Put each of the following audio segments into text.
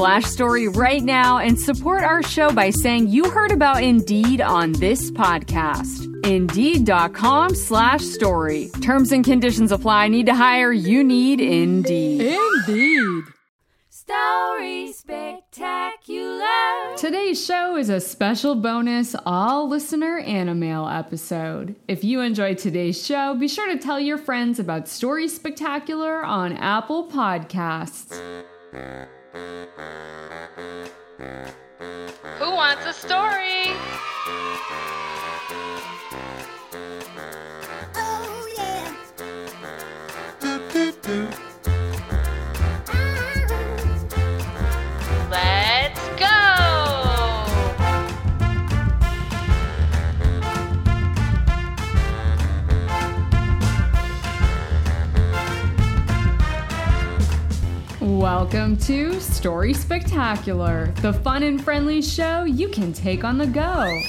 story right now and support our show by saying you heard about Indeed on this podcast. Indeed.com slash story. Terms and conditions apply. Need to hire? You need Indeed. Indeed. Story Spectacular. Today's show is a special bonus all listener Animail episode. If you enjoyed today's show, be sure to tell your friends about Story Spectacular on Apple Podcasts. Who wants a story? Welcome to Story Spectacular, the fun and friendly show you can take on the go.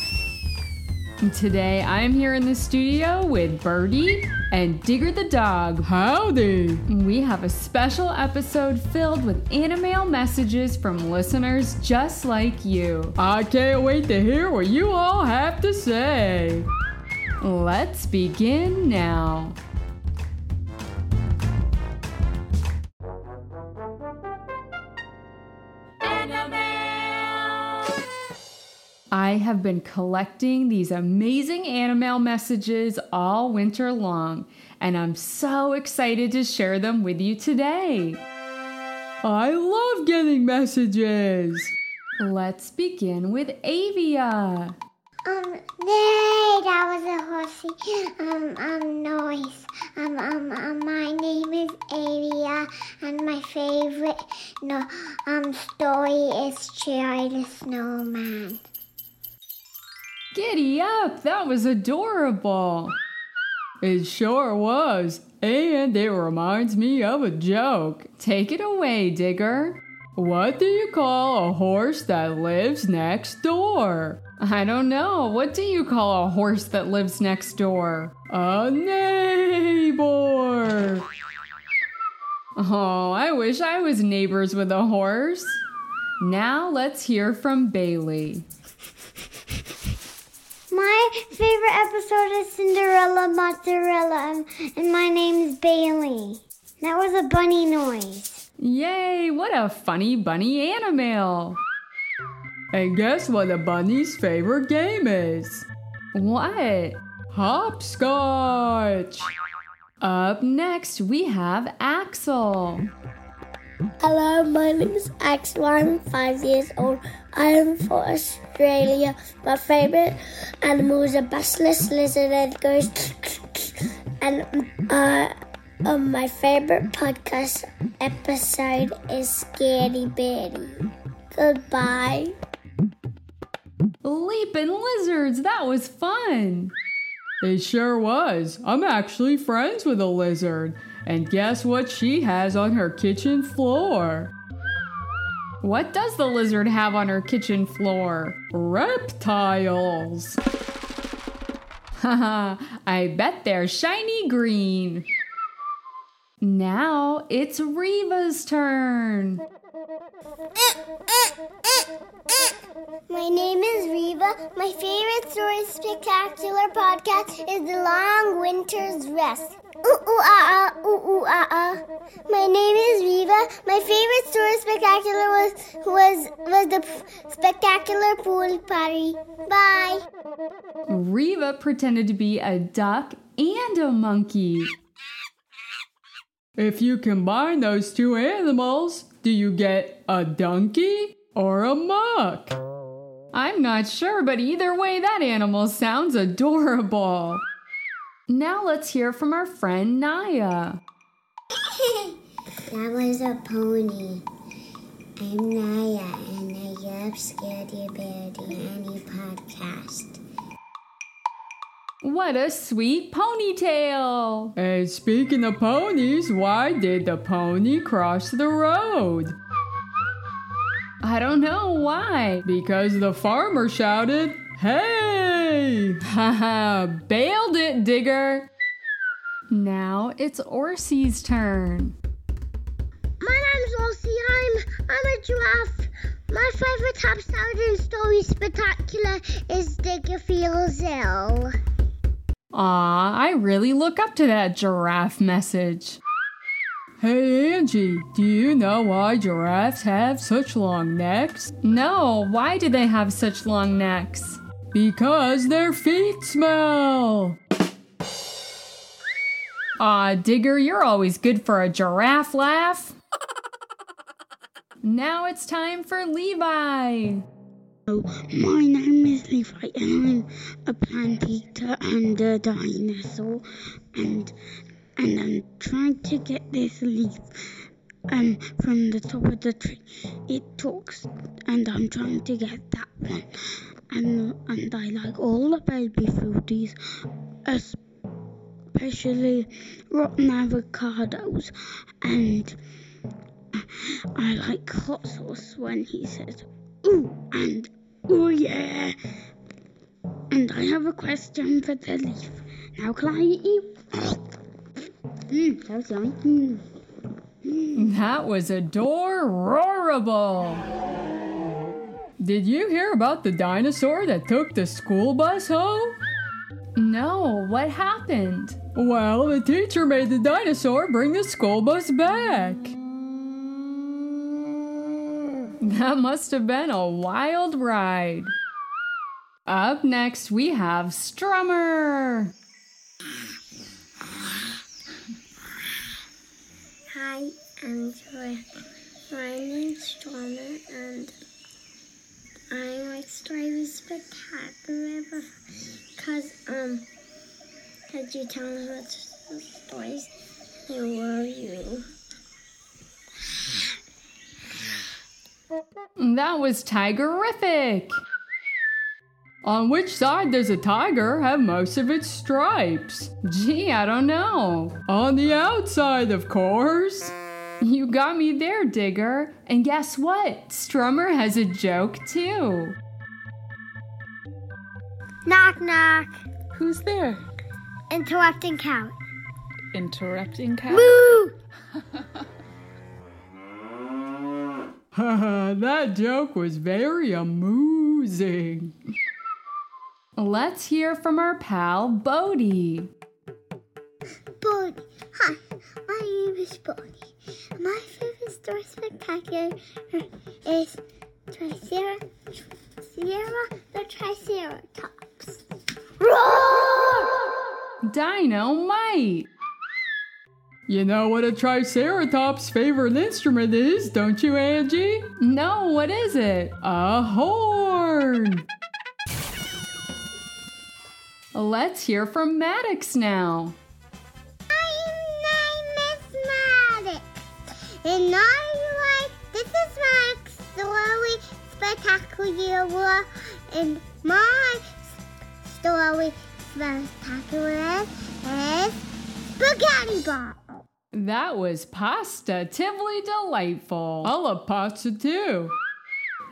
Today I am here in the studio with Birdie and Digger the dog. Howdy. We have a special episode filled with animail messages from listeners just like you. I can't wait to hear what you all have to say. Let's begin now. I have been collecting these amazing Animail messages all winter long, and I'm so excited to share them with you today. I love getting messages. Let's begin with Avia. Um, nay, that was a horsey, um, um, noise. Um, um, um, my name is Avia, and my favorite, no, um, story is Cherry the Snowman. Giddy up, that was adorable. It sure was. And it reminds me of a joke. Take it away, Digger. What do you call a horse that lives next door? I don't know. What do you call a horse that lives next door? A neighbor. Oh, I wish I was neighbors with a horse. Now let's hear from Bailey. My favorite episode is Cinderella Mozzarella, and, my name is Bailey. That was a bunny noise. Yay, what a funny bunny animal. And guess what a bunny's favorite game is? What? Hopscotch. Up next, we have Axel. Hello, my name is Axel. I'm five years old. I am from Australia. My favorite animal is a basilisk lizard that goes. And uh, um, my favorite podcast episode is Scary Betty. Goodbye. Leaping lizards, that was fun. It sure was. I'm actually friends with a lizard. And guess what she has on her kitchen floor? What does the lizard have on her kitchen floor? Reptiles. Haha, I bet they're shiny green. Now it's Reva's turn. My name is Reba, Viva. My favorite story spectacular podcast is The Long Winter's Rest. Ooh, ooh, ah, ah, ooh, ooh, ah, ah. My name is Viva. My favorite story spectacular was was was the p- spectacular pool party. Bye. Reva pretended to be a duck and a monkey. If you combine those two animals, do you get a donkey or a muck? I'm not sure, but either way, that animal sounds adorable. Now let's hear from our friend Naya. That was a pony. I'm Naya, and I love Scaredy Beardy Any podcast. What a sweet ponytail! And speaking of ponies, why did the pony cross the road? I don't know why. Because the farmer shouted, Hey! Haha, bailed it, digger. Now it's Orsi's turn. My name's Orsi. I'm I'm a giraffe. My favorite top Southern story spectacular is Digger Feels Ill. Aw, I really look up to that giraffe message. Hey Angie, do you know why giraffes have such long necks? No, why do they have such long necks? Because their feet smell! Aw, Digger, you're always good for a giraffe laugh. now it's time for Levi. My name is Levi and I'm a plant eater and a dinosaur and and I'm trying to get this leaf um from the top of the tree. It talks and I'm trying to get that one. And and I like all the baby foodies, especially rotten avocados and I like hot sauce when he says ooh and oh yeah. And I have a question for the leaf. Now can I eat you? Mmm, that was yummy. Mm. That was adorable. Did you hear about the dinosaur that took the school bus home? No, what happened? Well, the teacher made the dinosaur bring the school bus back. That must have been a wild ride. Up next, we have Strummer. Hi, I'm Joy. My name's Stormer and I like stories spectacular because um because you tell me what stories. I love you. That was Tigerific. On which side does a tiger have most of its stripes? Gee, I don't know. On the outside, of course. You got me there, Digger. And guess what? Strummer has a joke too. Knock knock. Who's there? Interrupting count. Interrupting cat? Moo! Haha, that joke was very amusing. Let's hear from our pal Bodie. Bonnie. Hi, my name is Bonnie. My favorite story spectacular is Tricera, Sierra the Triceratops. Roar! Dynamite. You know what a triceratops' favorite instrument is, don't you, Angie? No, what is it? A horn! Let's hear from Maddox now. My name is Maddox, and I like this is my story spectacular, and my story spectacular is spaghetti ball. That was positively delightful. I love pasta too.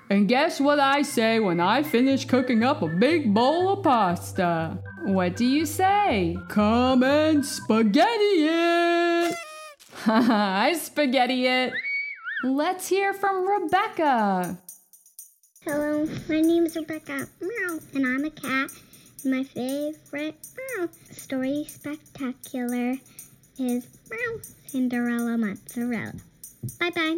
And guess what I say when I finish cooking up a big bowl of pasta? What do you say? Come and spaghetti it! I spaghetti it. Let's hear from Rebecca. Hello, my name is Rebecca, meow, and I'm a cat. My favorite meow, story spectacular is meow, Cinderella Mozzarella. Bye bye,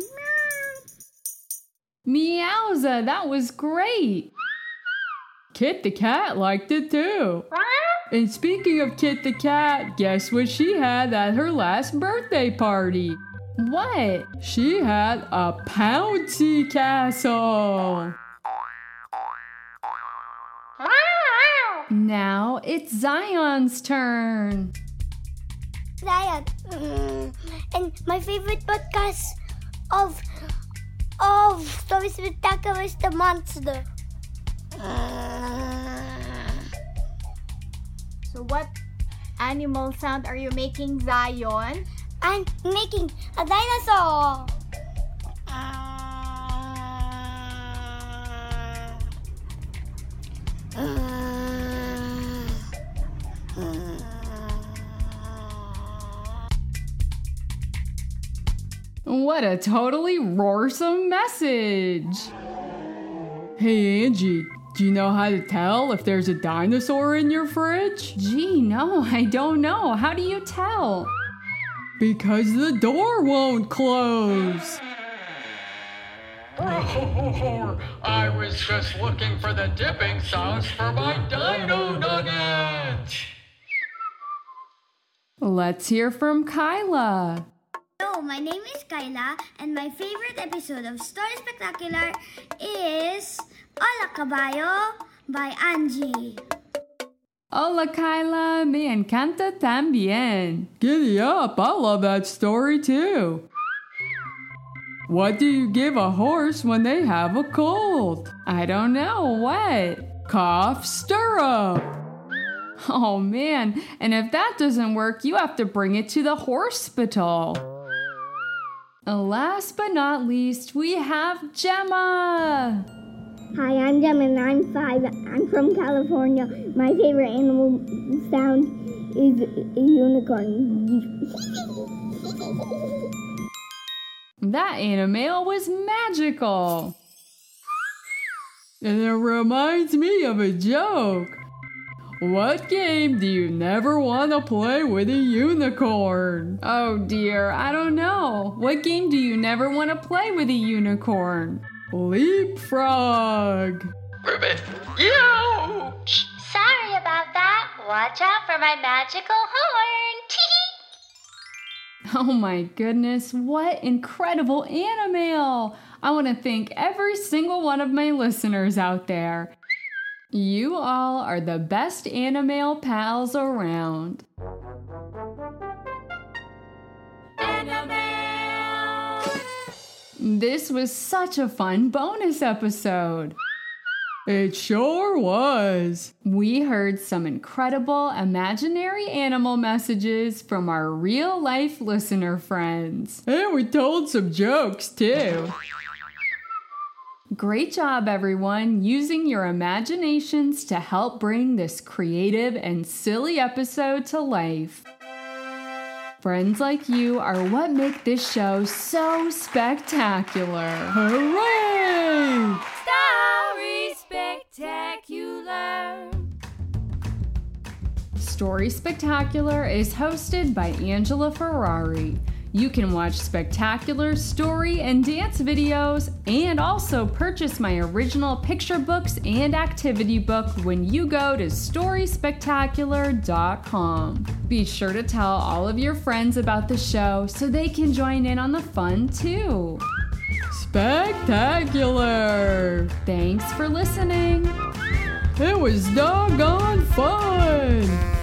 meow. Meowza, that was great. Kit the cat liked it too. And speaking of Kit the cat, guess what she had at her last birthday party? What? She had a Pouncy Castle. Now it's Zion's turn. Zion. Mm. And my favorite podcast of of Story Spectacular is the monster. So, what animal sound are you making, Zion? I'm making a dinosaur. What a totally roarsome message. Hey Angie, do you know how to tell if there's a dinosaur in your fridge? Gee, no, I don't know. How do you tell? Because the door won't close. I was just looking for the dipping sauce for my dino nuggets. Let's hear from Kyla. Hello, my name is Kyla, and my favorite episode of Story Spectacular is Hola Caballo by Angie. Hola, Kyla. Me encanta también. Giddy up, I love that story too. What do you give a horse when they have a cold? I don't know. What? Cough stirrup. Oh man, and if that doesn't work, you have to bring it to the hospital. Last but not least, we have Gemma. Hi, I'm Gemma and I'm five. I'm from California. My favorite animal sound is a unicorn. That animal was magical. And it reminds me of a joke. What game do you never want to play with a unicorn? Oh dear, I don't know. What game do you never want to play with a unicorn? Leapfrog. Ribbit. Ouch! Sorry about that. Watch out for my magical horn. Oh my goodness, what incredible animal! I want to thank every single one of my listeners out there. You all are the best animal pals around. This was such a fun bonus episode. It sure was. We heard some incredible imaginary animal messages from our real life listener friends. And we told some jokes too. Great job, everyone, using your imaginations to help bring this creative and silly episode to life. Friends like you are what make this show so spectacular. Hooray! Story Spectacular. Story Spectacular is hosted by Angela Ferrari. You can watch spectacular story and dance videos and also purchase my original picture books and activity book when you go to storyspectacular.com. Be sure to tell all of your friends about the show so they can join in on the fun too. Spectacular! Thanks for listening. It was doggone fun!